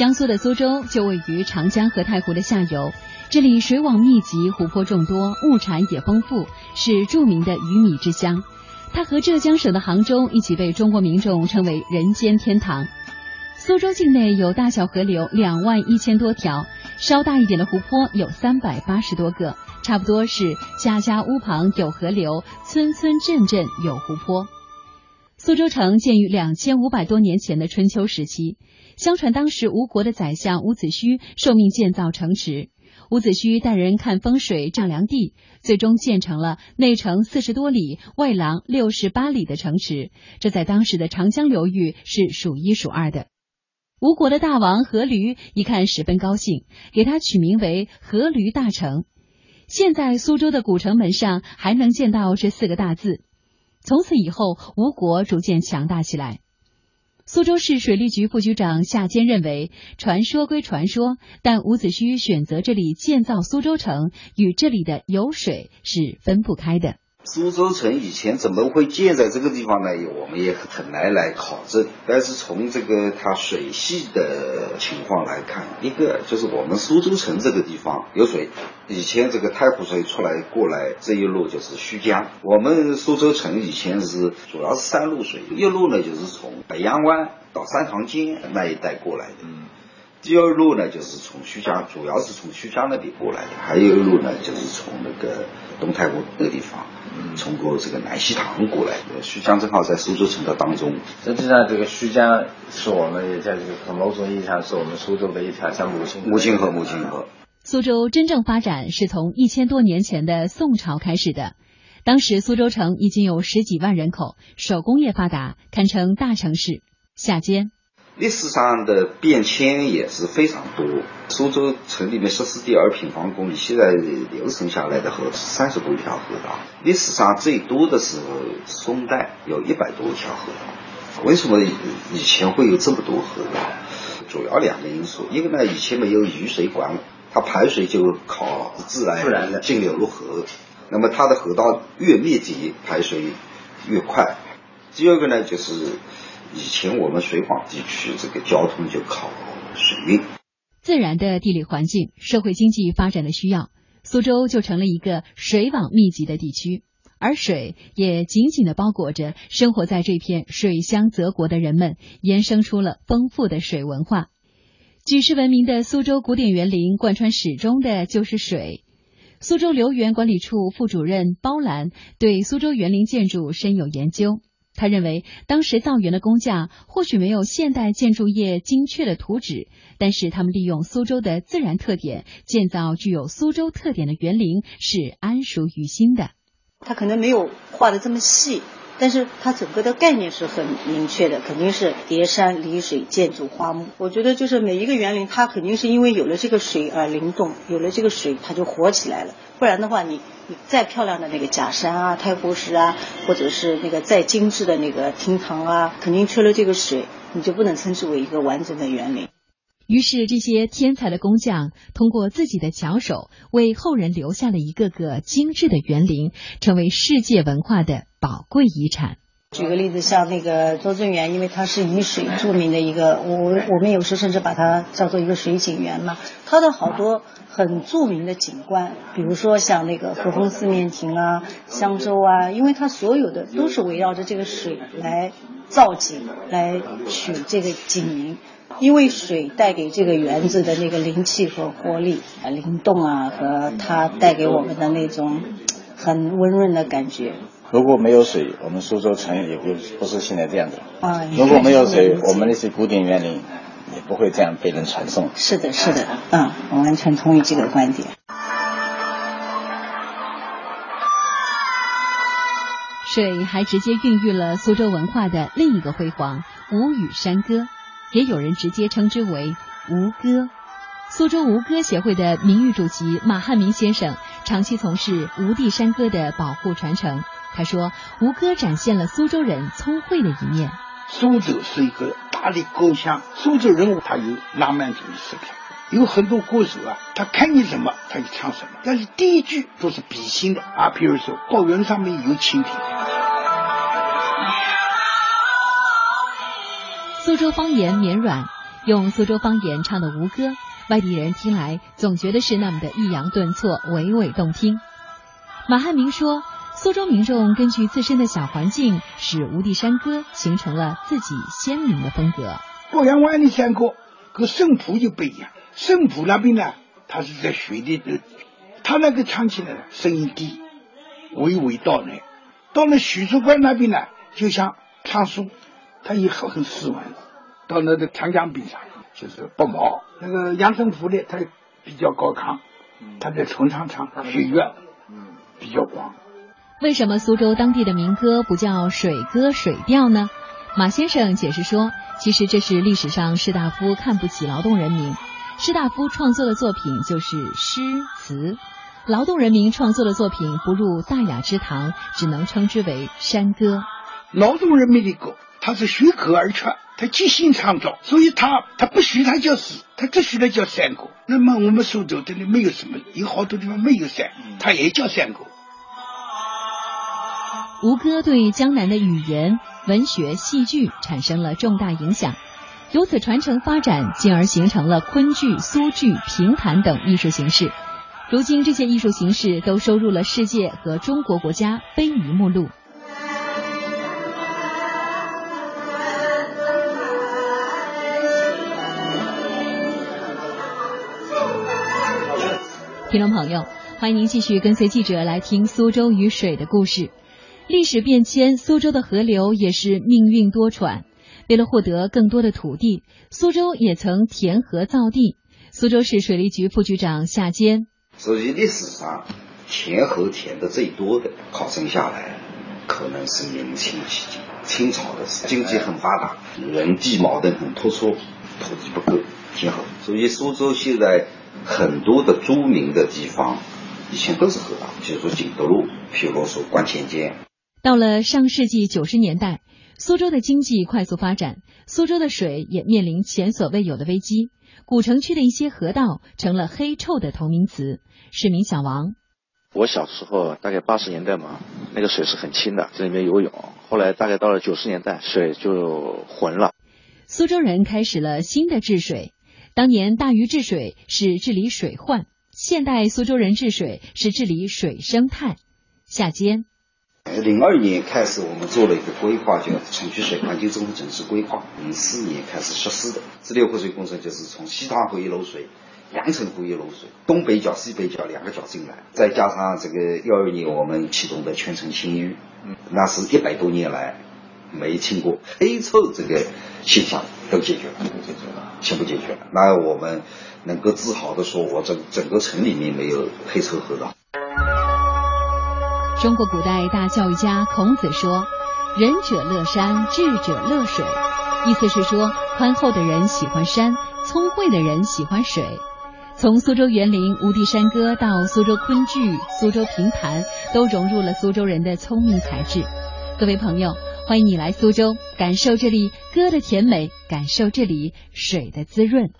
江苏的苏州就位于长江和太湖的下游，这里水网密集，湖泊众多，物产也丰富，是著名的鱼米之乡。它和浙江省的杭州一起被中国民众称为“人间天堂”。苏州境内有大小河流两万一千多条，稍大一点的湖泊有三百八十多个，差不多是家家屋旁有河流，村村镇镇有湖泊。苏州城建于两千五百多年前的春秋时期。相传当时吴国的宰相伍子胥受命建造城池，伍子胥带人看风水、丈量地，最终建成了内城四十多里、外廊六十八里的城池。这在当时的长江流域是数一数二的。吴国的大王阖闾一看十分高兴，给他取名为阖闾大城。现在苏州的古城门上还能见到这四个大字。从此以后，吴国逐渐强大起来。苏州市水利局副局长夏坚认为，传说归传说，但伍子胥选择这里建造苏州城，与这里的有水是分不开的。苏州城以前怎么会建在这个地方呢？也我们也很难来考证。但是从这个它水系的情况来看，一个就是我们苏州城这个地方有水，以前这个太湖水出来过来这一路就是胥江。我们苏州城以前是主要是三路水，一路呢就是从北洋湾到三塘尖那一带过来的。第二路呢，就是从胥江，主要是从胥江那边过来的；还有一路呢，就是从那个东太湖那个地方，通过这个南溪塘过来的。徐江正好在苏州城的当中。实际上，这个徐江是我们也在这个从某种意义上是我们苏州的一条像母亲母亲河，母亲河。苏州真正发展是从一千多年前的宋朝开始的，当时苏州城已经有十几万人口，手工业发达，堪称大城市。下间。历史上的变迁也是非常多。苏州城里面十四点二平方公里，现在留存下来的河三十多条河道。历史上最多的时候，宋代有一百多条河道。为什么以前会有这么多河道？主要两个因素，一个呢，以前没有雨水管，它排水就靠自然的径流入河，那么它的河道越密集，排水越快。第二个呢，就是。以前我们水网地区这个交通就靠水运，自然的地理环境、社会经济发展的需要，苏州就成了一个水网密集的地区，而水也紧紧的包裹着生活在这片水乡泽国的人们，衍生出了丰富的水文化。举世闻名的苏州古典园林，贯穿始终的就是水。苏州留园管理处副主任包兰对苏州园林建筑深有研究。他认为，当时造园的工匠或许没有现代建筑业精确的图纸，但是他们利用苏州的自然特点，建造具有苏州特点的园林是安熟于心的。他可能没有画的这么细，但是它整个的概念是很明确的，肯定是叠山离水建筑花木。我觉得就是每一个园林，它肯定是因为有了这个水而灵动，有了这个水，它就活起来了。不然的话，你你。再漂亮的那个假山啊、太湖石啊，或者是那个再精致的那个厅堂啊，肯定缺了这个水，你就不能称之为一个完整的园林。于是，这些天才的工匠通过自己的巧手，为后人留下了一个个精致的园林，成为世界文化的宝贵遗产。举个例子，像那个周正园，因为它是以水著名的一个，我我们有时甚至把它叫做一个水景园嘛。它的好多很著名的景观，比如说像那个和风四面亭啊、香洲啊，因为它所有的都是围绕着这个水来造景、来取这个景名。因为水带给这个园子的那个灵气和活力啊、灵动啊，和它带给我们的那种很温润的感觉。如果没有水，我们苏州城也不不是现在这样的。啊，如果没有水，我们那些古典园林也不会这样被人传颂。是的，是的，嗯，我完全同意这个观点。水还直接孕育了苏州文化的另一个辉煌——吴语山歌，也有人直接称之为吴歌。苏州吴歌协会的名誉主席马汉民先生长期从事吴地山歌的保护传承。他说：“吴歌展现了苏州人聪慧的一面。苏州是一个大的故乡，苏州人物他有浪漫主义色彩，有很多歌手啊，他看见什么他就唱什么，但是第一句都是比心的啊。比如说《高原上面有蜻蜓》。”苏州方言绵软，用苏州方言唱的《吴歌》，外地人听来总觉得是那么的抑扬顿挫、娓娓动听。马汉明说，苏州民众根据自身的小环境，使《吴地山歌》形成了自己鲜明的风格。鄱阳湾的山歌跟胜浦就不一样，胜浦那边呢，它是在水里头，它那个唱起来声音低，娓娓道来；到了许州关那边呢，就像唱书，它也很很斯文。到那个长江边上，就是不毛。那个杨振甫呢，他比较高亢，他在船上唱雪月，比较广。为什么苏州当地的民歌不叫水歌水调呢？马先生解释说，其实这是历史上士大夫看不起劳动人民，士大夫创作的作品就是诗词，劳动人民创作的作品不入大雅之堂，只能称之为山歌。劳动人民的歌，它是随口而出。他即兴创造，所以他他不许他叫诗，他只许他叫山歌。那么我们苏州这里没有什么，有好多地方没有山，他也叫山歌。吴歌对江南的语言、文学、戏剧产生了重大影响，由此传承发展，进而形成了昆剧、苏剧、评弹等艺术形式。如今这些艺术形式都收入了世界和中国国家非遗目录。听众朋友，欢迎您继续跟随记者来听苏州与水的故事。历史变迁，苏州的河流也是命运多舛。为了获得更多的土地，苏州也曾填河造地。苏州市水利局副局长夏坚：所以历史上填河填的最多的，考证下来，可能是明清期间。清朝的时候，经济很发达，人地矛盾很突出，土地不够填河。所以苏州现在。很多的著名的地方以前都是河道，比如说景德路，譬如说观前街。到了上世纪九十年代，苏州的经济快速发展，苏州的水也面临前所未有的危机。古城区的一些河道成了黑臭的同名词。市民小王，我小时候大概八十年代嘛，那个水是很清的，在里面游泳。后来大概到了九十年代，水就浑了。苏州人开始了新的治水。当年大禹治水是治理水患，现代苏州人治水是治理水生态。下间，零二年开始，我们做了一个规划，叫城区水环境综合整治规划。零四年开始实施的这六个水工程，就是从西塘湖一漏水，阳澄湖一漏水，东北角、西北角两个角进来，再加上这个幺二年我们启动的全城清淤，那是一百多年来没听过黑臭这个现象都解决了，都解决了。全部解决了，那我们能够自豪的说，我整整个城里面没有黑臭河道。中国古代大教育家孔子说：“仁者乐山，智者乐水。”意思是说，宽厚的人喜欢山，聪慧的人喜欢水。从苏州园林《无地山歌》到苏州昆剧、苏州评弹，都融入了苏州人的聪明才智。各位朋友。欢迎你来苏州，感受这里歌的甜美，感受这里水的滋润。